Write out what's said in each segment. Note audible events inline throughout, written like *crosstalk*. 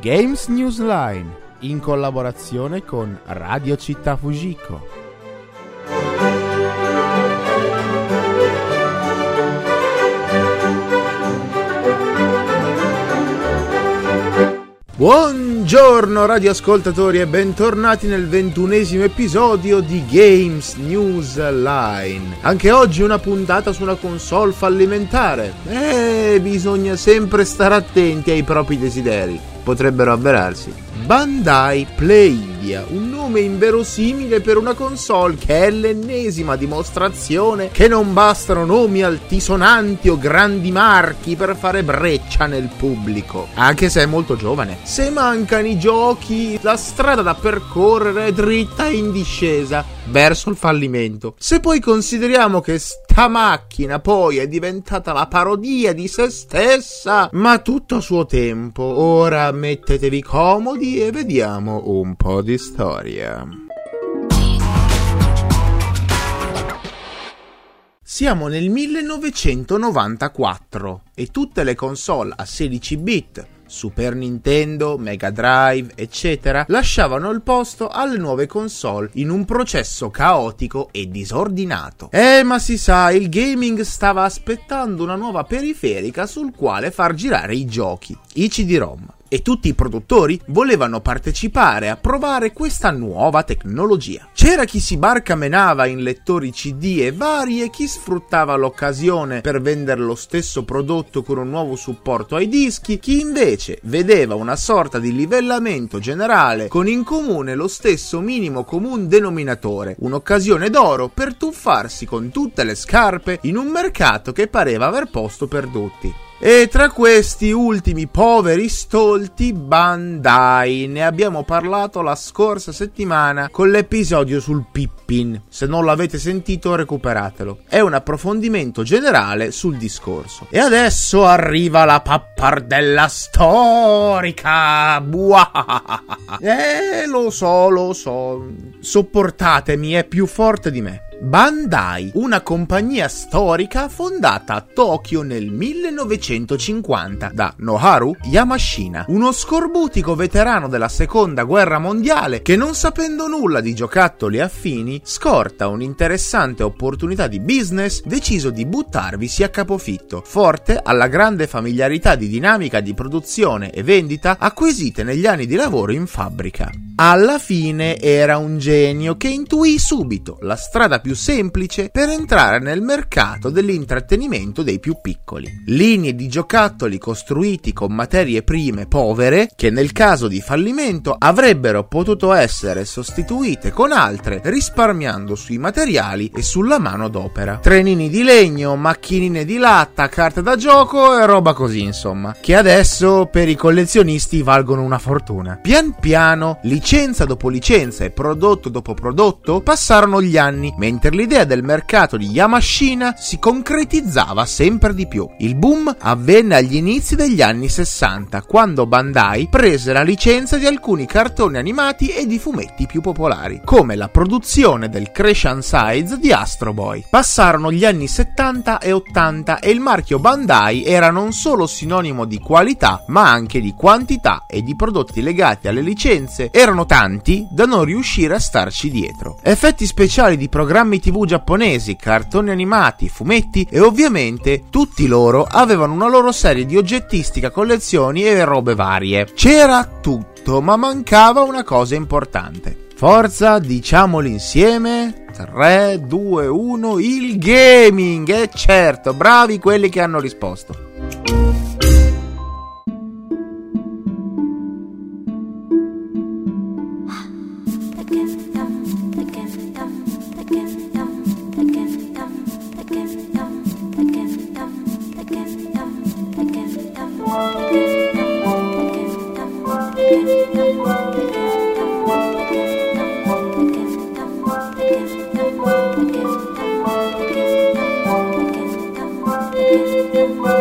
Games Newsline in collaborazione con Radio Città Fujiko. Buongiorno radioascoltatori e bentornati nel ventunesimo episodio di Games News Line. Anche oggi una puntata su una console fallimentare. Eh, bisogna sempre stare attenti ai propri desideri. Potrebbero avverarsi. Bandai Playdia, un nome inverosimile per una console che è l'ennesima dimostrazione che non bastano nomi altisonanti o grandi marchi per fare breccia nel pubblico, anche se è molto giovane. Se mancano i giochi, la strada da percorrere è dritta e in discesa verso il fallimento. Se poi consideriamo che sta macchina poi è diventata la parodia di se stessa, ma tutto a suo tempo. Ora mettetevi comodi e vediamo un po' di storia. Siamo nel 1994 e tutte le console a 16 bit Super Nintendo, Mega Drive, eccetera, lasciavano il posto alle nuove console in un processo caotico e disordinato. Eh, ma si sa, il gaming stava aspettando una nuova periferica sul quale far girare i giochi, i CD-ROM e tutti i produttori volevano partecipare a provare questa nuova tecnologia. C'era chi si barcamenava in lettori CD e vari e chi sfruttava l'occasione per vendere lo stesso prodotto con un nuovo supporto ai dischi, chi invece vedeva una sorta di livellamento generale con in comune lo stesso minimo comune denominatore, un'occasione d'oro per tuffarsi con tutte le scarpe in un mercato che pareva aver posto per tutti. E tra questi ultimi poveri stolti Bandai ne abbiamo parlato la scorsa settimana con l'episodio sul Pippin. Se non l'avete sentito recuperatelo. È un approfondimento generale sul discorso. E adesso arriva la pappardella storica. Buah. *laughs* Eh, lo so, lo so. Sopportatemi, è più forte di me. Bandai, una compagnia storica fondata a Tokyo nel 1950 da Noharu Yamashina, uno scorbutico veterano della seconda guerra mondiale che non sapendo nulla di giocattoli affini, scorta un'interessante opportunità di business, deciso di buttarvisi a capofitto, forte alla grande familiarità di dinamica di produzione e vendita acquisite negli anni di lavoro in fabbrica. Alla fine era un genio che intuì subito la strada più semplice per entrare nel mercato dell'intrattenimento dei più piccoli. Linee di giocattoli costruiti con materie prime povere che nel caso di fallimento avrebbero potuto essere sostituite con altre risparmiando sui materiali e sulla mano d'opera. Trenini di legno, macchinine di latta, carte da gioco e roba così insomma, che adesso per i collezionisti valgono una fortuna. Pian piano, licenza dopo licenza e prodotto dopo prodotto, passarono gli anni, mentre l'idea del mercato di Yamashina si concretizzava sempre di più. Il boom avvenne agli inizi degli anni 60, quando Bandai prese la licenza di alcuni cartoni animati e di fumetti più popolari, come la produzione del Crescent Sides di Astro Boy. Passarono gli anni 70 e 80 e il marchio Bandai era non solo sinonimo di qualità, ma anche di quantità e di prodotti legati alle licenze erano tanti da non riuscire a starci dietro. Effetti speciali di programmi tv giapponesi, cartoni animati, fumetti e ovviamente tutti loro avevano una loro serie di oggettistica, collezioni e robe varie. C'era tutto, ma mancava una cosa importante. Forza, diciamolo insieme. 3, 2, 1, il gaming! E certo, bravi quelli che hanno risposto. Christmas.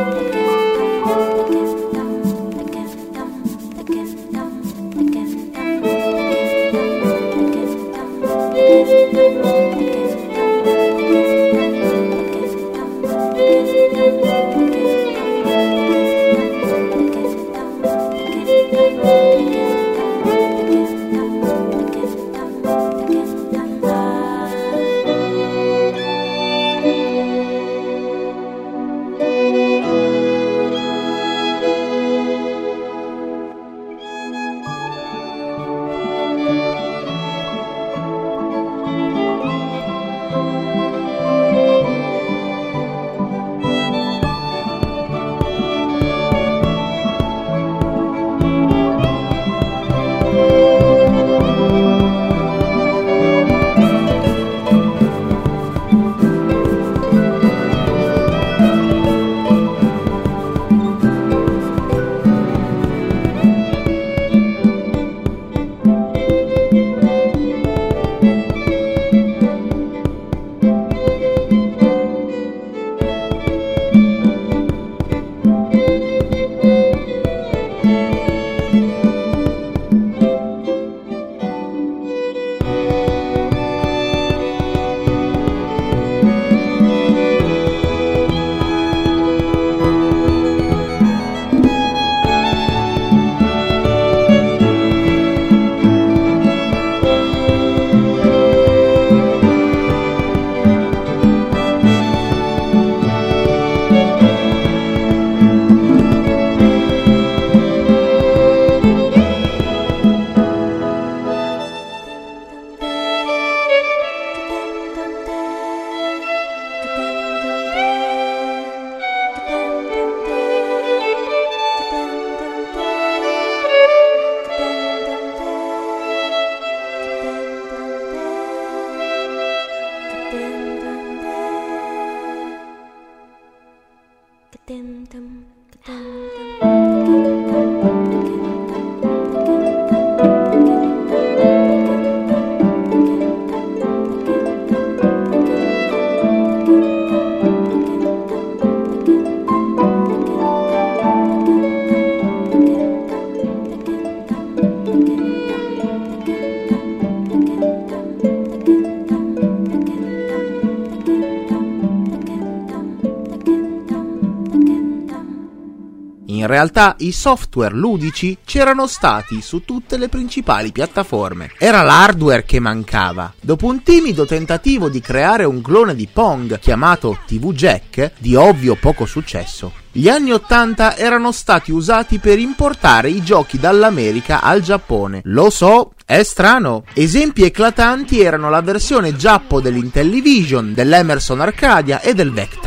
Realtà i software ludici c'erano stati su tutte le principali piattaforme. Era l'hardware che mancava. Dopo un timido tentativo di creare un clone di Pong chiamato TV Jack, di ovvio poco successo, gli anni 80 erano stati usati per importare i giochi dall'America al Giappone. Lo so, è strano. Esempi eclatanti erano la versione giappo dell'Intellivision, dell'Emerson Arcadia e del Vectrex.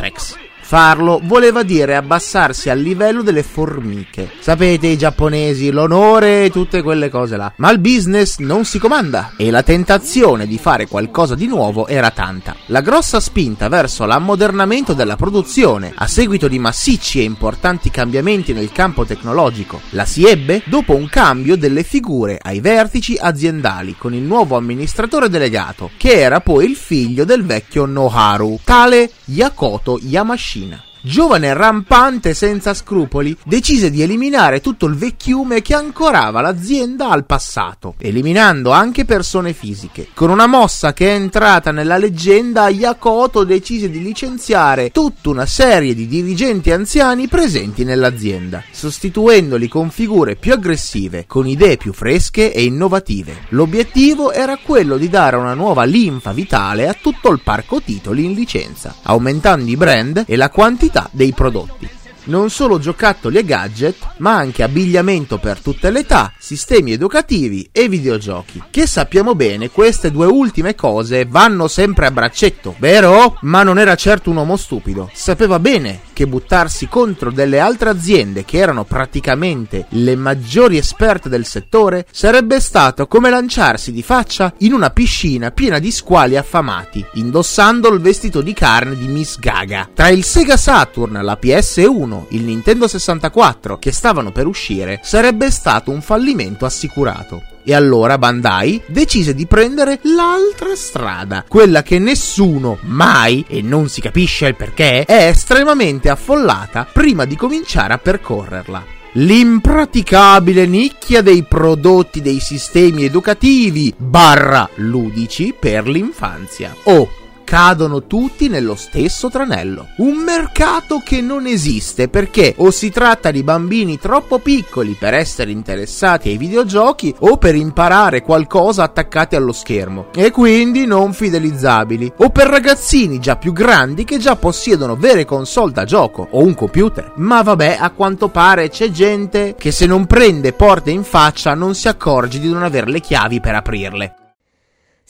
Farlo voleva dire abbassarsi al livello delle formiche. Sapete i giapponesi, l'onore e tutte quelle cose là. Ma il business non si comanda e la tentazione di fare qualcosa di nuovo era tanta. La grossa spinta verso l'ammodernamento della produzione, a seguito di massicci e importanti cambiamenti nel campo tecnologico, la si ebbe dopo un cambio delle figure ai vertici aziendali con il nuovo amministratore delegato, che era poi il figlio del vecchio Noharu, tale Yakoto Yamashita. China. Giovane rampante senza scrupoli, decise di eliminare tutto il vecchiume che ancorava l'azienda al passato, eliminando anche persone fisiche. Con una mossa che è entrata nella leggenda, Yakoto decise di licenziare tutta una serie di dirigenti anziani presenti nell'azienda, sostituendoli con figure più aggressive, con idee più fresche e innovative. L'obiettivo era quello di dare una nuova linfa vitale a tutto il parco titoli in licenza, aumentando i brand e la quantità qualità dei prodotti non solo giocattoli e gadget, ma anche abbigliamento per tutte le età, sistemi educativi e videogiochi. Che sappiamo bene, queste due ultime cose vanno sempre a braccetto, vero? Ma non era certo un uomo stupido. Sapeva bene che buttarsi contro delle altre aziende che erano praticamente le maggiori esperte del settore sarebbe stato come lanciarsi di faccia in una piscina piena di squali affamati, indossando il vestito di carne di Miss Gaga. Tra il Sega Saturn, la PS1 1, il Nintendo 64 che stavano per uscire, sarebbe stato un fallimento assicurato. E allora Bandai decise di prendere l'altra strada, quella che nessuno mai, e non si capisce il perché, è estremamente affollata prima di cominciare a percorrerla l'impraticabile nicchia dei prodotti dei sistemi educativi barra ludici per l'infanzia. Oh, cadono tutti nello stesso tranello. Un mercato che non esiste perché o si tratta di bambini troppo piccoli per essere interessati ai videogiochi o per imparare qualcosa attaccati allo schermo e quindi non fidelizzabili o per ragazzini già più grandi che già possiedono vere console da gioco o un computer. Ma vabbè, a quanto pare c'è gente che se non prende porte in faccia non si accorge di non avere le chiavi per aprirle.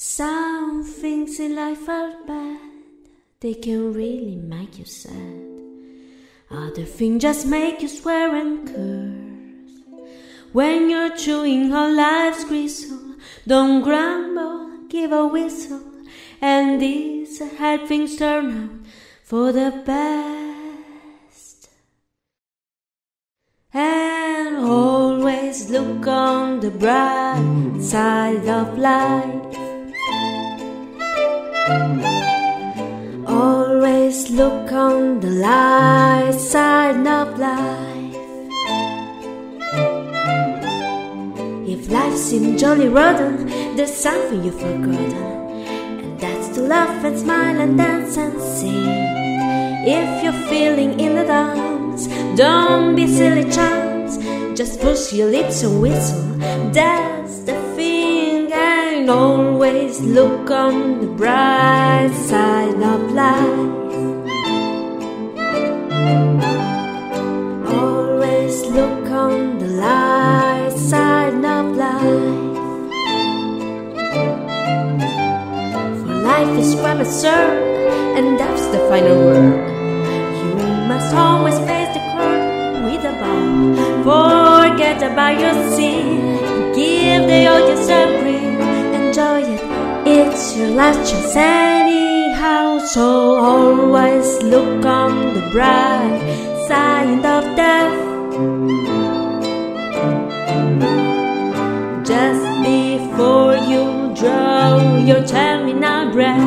Some things in life are bad, they can really make you sad. Other things just make you swear and curse. When you're chewing on life's gristle, don't grumble, give a whistle, and these hard things turn out for the best. And always look on the bright side of life. Always look on the light side of life. If life seems jolly rotten, there's something you've forgotten, and that's to laugh and smile and dance and sing. If you're feeling in the dumps, don't be silly chumps. Just push your lips and whistle. That's and always look on the bright side of life. Always look on the light side of life. For life is quite absurd, and that's the final word. You must always face the curtain with a bow. Forget about your sin, give the all yourself. It's your last chance anyhow. So always look on the bright side of death. Just before you draw your terminal breath.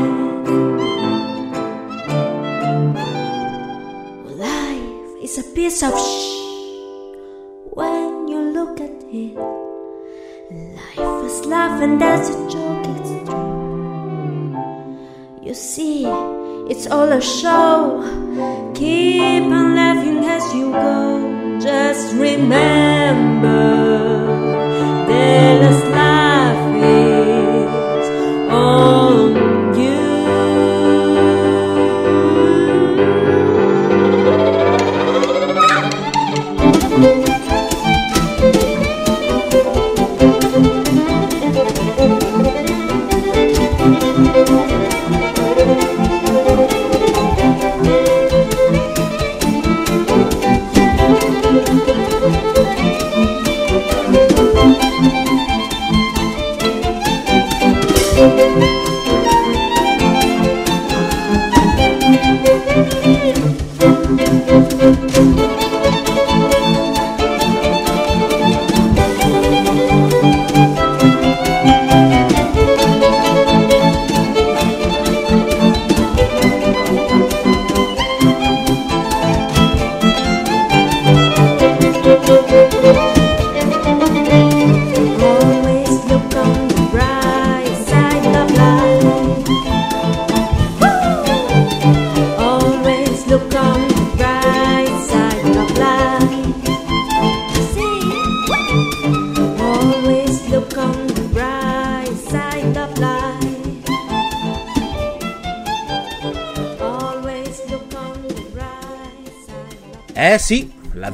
Life is a piece of shh when you look at it. Life is love, and that's a joke. You see, it's all a show. Keep on laughing as you go. Just remember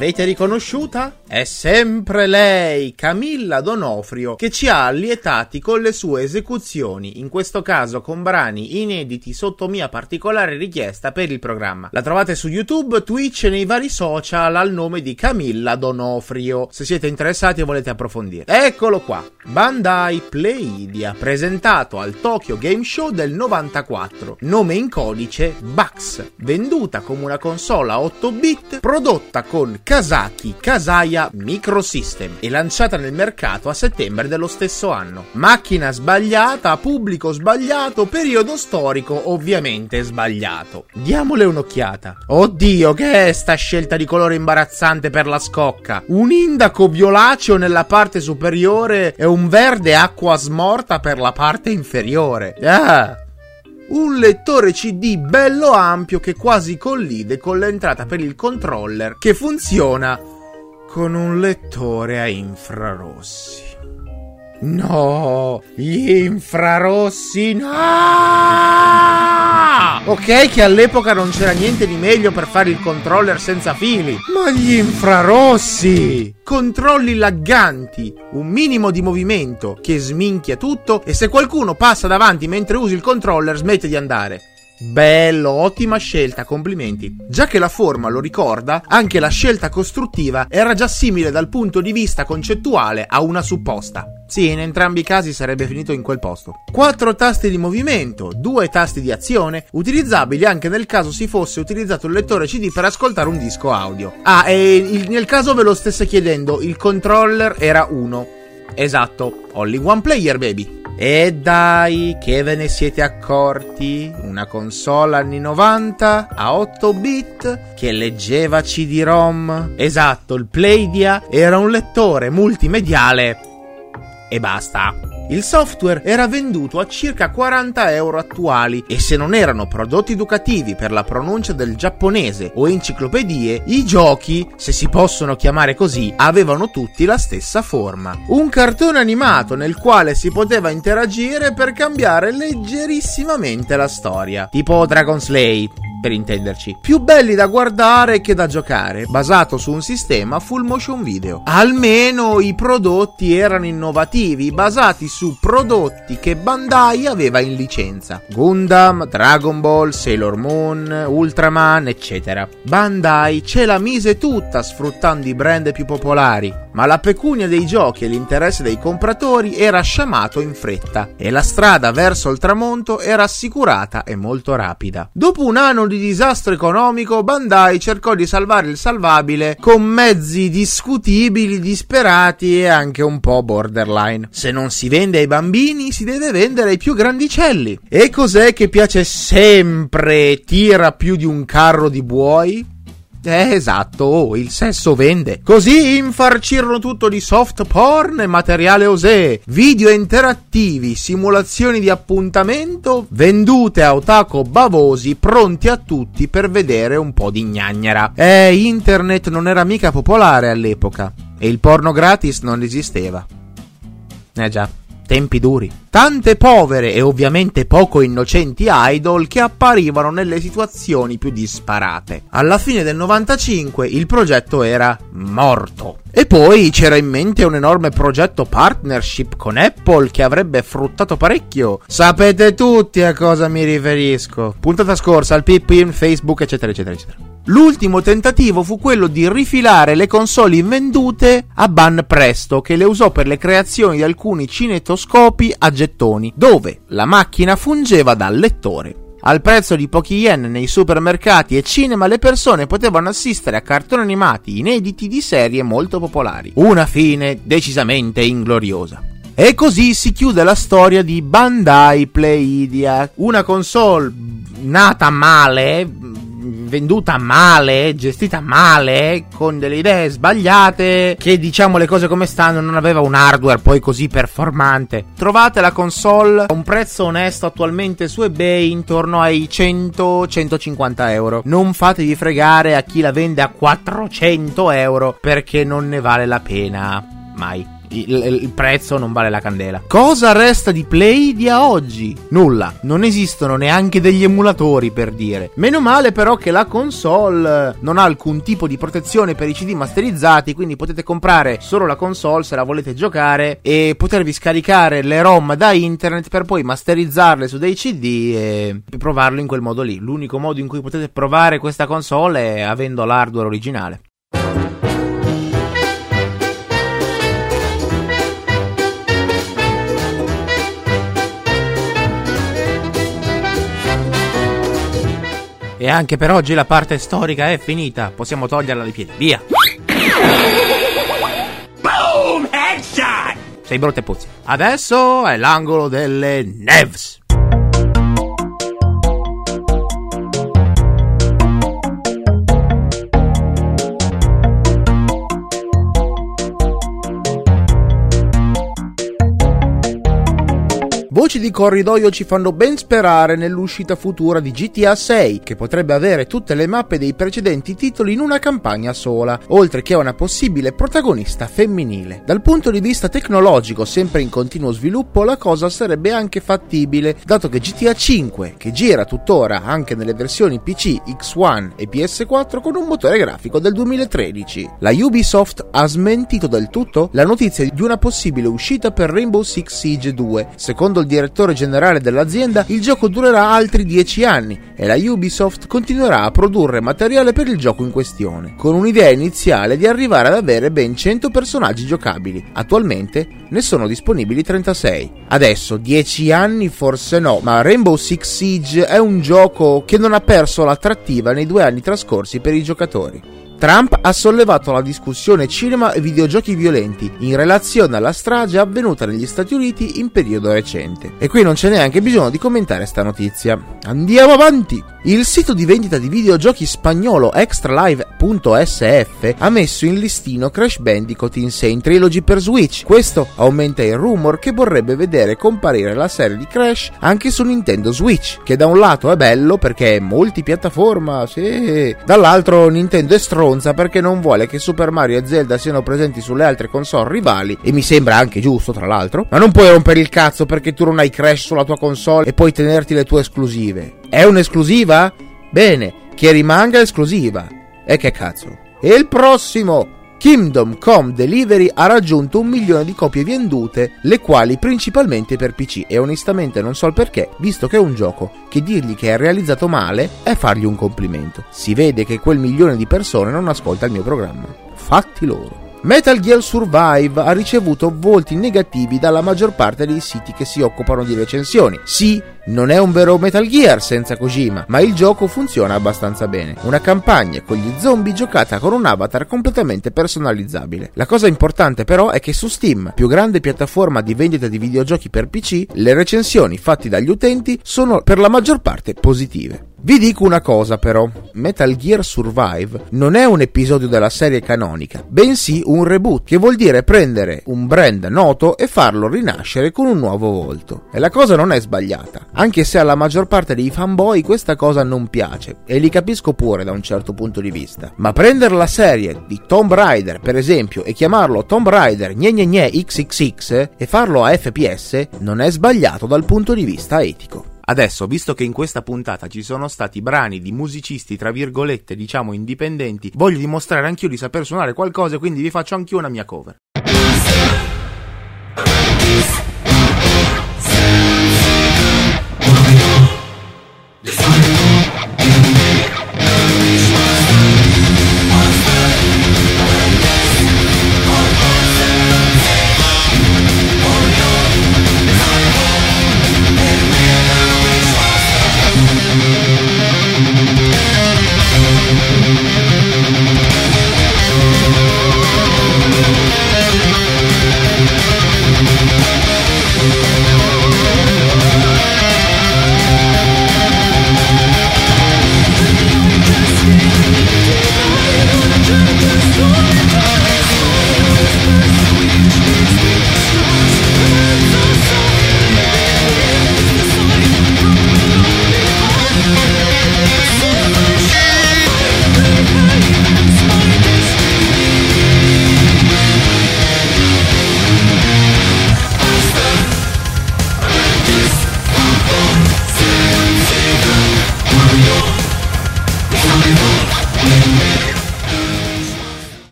l'avete riconosciuta? È sempre lei, Camilla Donofrio, che ci ha allietati con le sue esecuzioni, in questo caso con brani inediti sotto mia particolare richiesta per il programma. La trovate su YouTube, Twitch e nei vari social al nome di Camilla Donofrio, se siete interessati e volete approfondire. Eccolo qua, Bandai Pleidia, presentato al Tokyo Game Show del 94, nome in codice Bax, venduta come una console a 8 bit, prodotta con Kazaki Kazaya Microsystem e lanciata nel mercato a settembre dello stesso anno. Macchina sbagliata, pubblico sbagliato, periodo storico ovviamente sbagliato. Diamole un'occhiata. Oddio, che è sta scelta di colore imbarazzante per la scocca? Un indaco violaceo nella parte superiore e un verde acqua smorta per la parte inferiore. Ah! Un lettore CD bello ampio che quasi collide con l'entrata per il controller che funziona con un lettore a infrarossi. No, gli infrarossi no! Ok che all'epoca non c'era niente di meglio per fare il controller senza fili, ma gli infrarossi! Controlli lagganti, un minimo di movimento che sminchia tutto e se qualcuno passa davanti mentre usi il controller smette di andare. Bello, ottima scelta, complimenti. Già che la forma lo ricorda, anche la scelta costruttiva era già simile dal punto di vista concettuale a una supposta. Sì, in entrambi i casi sarebbe finito in quel posto. Quattro tasti di movimento, due tasti di azione, utilizzabili anche nel caso si fosse utilizzato il lettore CD per ascoltare un disco audio. Ah, e il- nel caso ve lo stesse chiedendo, il controller era uno. Esatto, only one player baby. E dai, che ve ne siete accorti? Una console anni 90 a 8 bit che leggeva CD-ROM? Esatto, il Playdia era un lettore multimediale e basta. Il software era venduto a circa 40 euro attuali e se non erano prodotti educativi per la pronuncia del giapponese o enciclopedie, i giochi, se si possono chiamare così, avevano tutti la stessa forma. Un cartone animato nel quale si poteva interagire per cambiare leggerissimamente la storia, tipo Dragon Slay, per intenderci. Più belli da guardare che da giocare, basato su un sistema full motion video. Almeno i prodotti erano innovativi, basati su prodotti che Bandai aveva in licenza. Gundam, Dragon Ball, Sailor Moon, Ultraman, eccetera. Bandai ce la mise tutta sfruttando i brand più popolari. Ma la pecunia dei giochi e l'interesse dei compratori era sciamato in fretta e la strada verso il tramonto era assicurata e molto rapida. Dopo un anno di disastro economico, Bandai cercò di salvare il salvabile con mezzi discutibili, disperati e anche un po' borderline. Se non si vende ai bambini, si deve vendere ai più grandicelli. E cos'è che piace sempre, tira più di un carro di buoi? Eh, esatto, oh, il sesso vende. Così infarcirono tutto di soft porn e materiale osè, video interattivi, simulazioni di appuntamento, vendute a otaco bavosi pronti a tutti per vedere un po' di gnagnera. Eh, internet non era mica popolare all'epoca e il porno gratis non esisteva. Eh già tempi duri. Tante povere e ovviamente poco innocenti idol che apparivano nelle situazioni più disparate. Alla fine del 95 il progetto era morto. E poi c'era in mente un enorme progetto partnership con Apple che avrebbe fruttato parecchio. Sapete tutti a cosa mi riferisco. Puntata scorsa al PP, Facebook, eccetera, eccetera, eccetera. L'ultimo tentativo fu quello di rifilare le console invendute a Ban Presto, che le usò per le creazioni di alcuni cinetoscopi a gettoni, dove la macchina fungeva da lettore. Al prezzo di pochi yen nei supermercati e cinema le persone potevano assistere a cartoni animati inediti di serie molto popolari. Una fine decisamente ingloriosa. E così si chiude la storia di Bandai Playdia, una console nata male, venduta male, gestita male, con delle idee sbagliate, che diciamo le cose come stanno, non aveva un hardware poi così performante. Trovate la console a un prezzo onesto attualmente su eBay intorno ai 100-150 euro. Non fatevi fregare a chi la vende a 400 euro perché non ne vale la pena. Mai il, il, prezzo non vale la candela. Cosa resta di Play di a oggi? Nulla. Non esistono neanche degli emulatori per dire. Meno male però che la console non ha alcun tipo di protezione per i CD masterizzati, quindi potete comprare solo la console se la volete giocare e potervi scaricare le ROM da internet per poi masterizzarle su dei CD e provarlo in quel modo lì. L'unico modo in cui potete provare questa console è avendo l'hardware originale. E anche per oggi la parte storica è finita. Possiamo toglierla dai piedi. Via. Boom! Headshot! Sei brutto e puzzi. Adesso è l'angolo delle Nevs. Voci di corridoio ci fanno ben sperare nell'uscita futura di GTA 6, che potrebbe avere tutte le mappe dei precedenti titoli in una campagna sola, oltre che una possibile protagonista femminile. Dal punto di vista tecnologico, sempre in continuo sviluppo, la cosa sarebbe anche fattibile, dato che GTA 5, che gira tuttora anche nelle versioni PC, X1 e PS4 con un motore grafico del 2013. La Ubisoft ha smentito del tutto la notizia di una possibile uscita per Rainbow Six Siege 2, secondo il direttore generale dell'azienda, il gioco durerà altri 10 anni e la Ubisoft continuerà a produrre materiale per il gioco in questione, con un'idea iniziale di arrivare ad avere ben 100 personaggi giocabili. Attualmente ne sono disponibili 36. Adesso 10 anni forse no, ma Rainbow Six Siege è un gioco che non ha perso l'attrattiva nei due anni trascorsi per i giocatori. Trump ha sollevato la discussione cinema e videogiochi violenti in relazione alla strage avvenuta negli Stati Uniti in periodo recente. E qui non c'è neanche bisogno di commentare sta notizia. Andiamo avanti! Il sito di vendita di videogiochi spagnolo extralive.sf ha messo in listino Crash Bandicoot Insane Trilogy per Switch. Questo aumenta il rumor che vorrebbe vedere comparire la serie di Crash anche su Nintendo Switch, che da un lato è bello perché è multipiattaforma, sì, dall'altro Nintendo è stronza perché non vuole che Super Mario e Zelda siano presenti sulle altre console rivali e mi sembra anche giusto tra l'altro, ma non puoi rompere il cazzo perché tu non hai Crash sulla tua console e puoi tenerti le tue esclusive. È un'esclusiva? Bene, che rimanga esclusiva. E che cazzo? E il prossimo! Kingdom Come Delivery ha raggiunto un milione di copie vendute, le quali principalmente per PC e onestamente non so il perché, visto che è un gioco che dirgli che è realizzato male è fargli un complimento. Si vede che quel milione di persone non ascolta il mio programma. Fatti loro. Metal Gear Survive ha ricevuto volti negativi dalla maggior parte dei siti che si occupano di recensioni. Sì, non è un vero Metal Gear senza Kojima, ma il gioco funziona abbastanza bene. Una campagna con gli zombie giocata con un avatar completamente personalizzabile. La cosa importante però è che su Steam, più grande piattaforma di vendita di videogiochi per PC, le recensioni fatte dagli utenti sono per la maggior parte positive. Vi dico una cosa però, Metal Gear Survive non è un episodio della serie canonica, bensì un reboot, che vuol dire prendere un brand noto e farlo rinascere con un nuovo volto. E la cosa non è sbagliata, anche se alla maggior parte dei fanboy questa cosa non piace, e li capisco pure da un certo punto di vista. Ma prendere la serie di Tomb Raider, per esempio, e chiamarlo Tomb Raider gne gne gne XXX e farlo a FPS non è sbagliato dal punto di vista etico. Adesso, visto che in questa puntata ci sono stati brani di musicisti, tra virgolette, diciamo indipendenti, voglio dimostrare anch'io di saper suonare qualcosa quindi vi faccio anch'io una mia cover.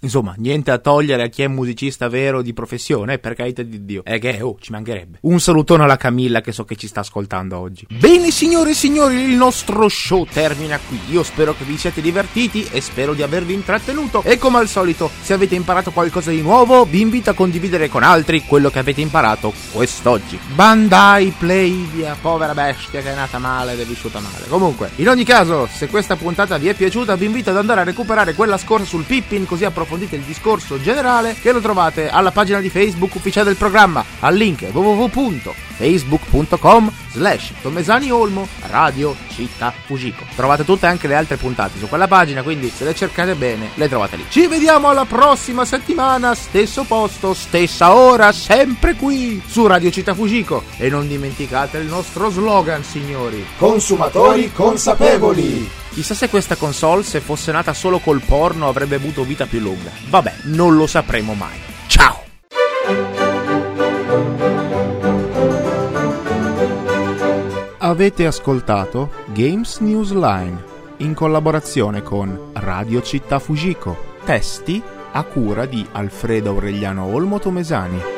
Insomma, niente a togliere a chi è musicista vero di professione, per carità di Dio. È che, oh, ci mancherebbe. Un salutone alla Camilla che so che ci sta ascoltando oggi. Bene, signore e signori, il nostro show termina qui. Io spero che vi siate divertiti e spero di avervi intrattenuto. E come al solito, se avete imparato qualcosa di nuovo, vi invito a condividere con altri quello che avete imparato quest'oggi. Bandai Playdia, povera bestia che è nata male ed è vissuta male. Comunque, in ogni caso, se questa puntata vi è piaciuta, vi invito ad andare a recuperare quella scorsa sul Pippin, così approfondite approfondite il discorso generale che lo trovate alla pagina di Facebook ufficiale del programma al link www.facebook.com slash Tomesani Olmo Radio Città Fujiko. Trovate tutte anche le altre puntate su quella pagina, quindi se le cercate bene le trovate lì. Ci vediamo alla prossima settimana, stesso posto, stessa ora, sempre qui su Radio Città Fujiko. E non dimenticate il nostro slogan, signori. Consumatori consapevoli. Chissà se questa console, se fosse nata solo col porno, avrebbe avuto vita più lunga. Vabbè, non lo sapremo mai. Avete ascoltato Games News Line in collaborazione con Radio Città Fujiko. Testi a cura di Alfredo Aureliano Olmo Tomesani.